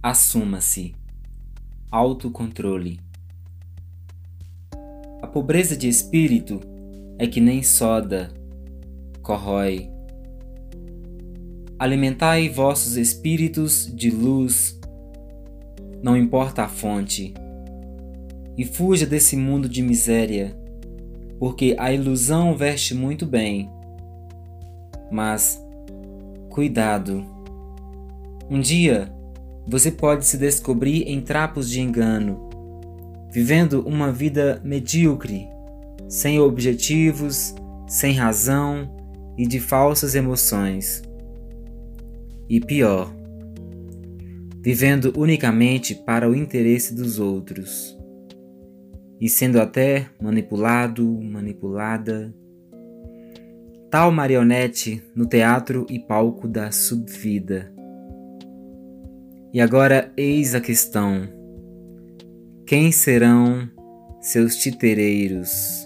Assuma-se. Autocontrole. A pobreza de espírito é que nem soda, corrói. Alimentai vossos espíritos de luz, não importa a fonte, e fuja desse mundo de miséria, porque a ilusão veste muito bem. Mas, cuidado! Um dia você pode se descobrir em trapos de engano, vivendo uma vida medíocre, sem objetivos, sem razão e de falsas emoções. E pior, vivendo unicamente para o interesse dos outros e sendo até manipulado, manipulada. Tal marionete no teatro e palco da subvida. E agora eis a questão: quem serão seus titereiros?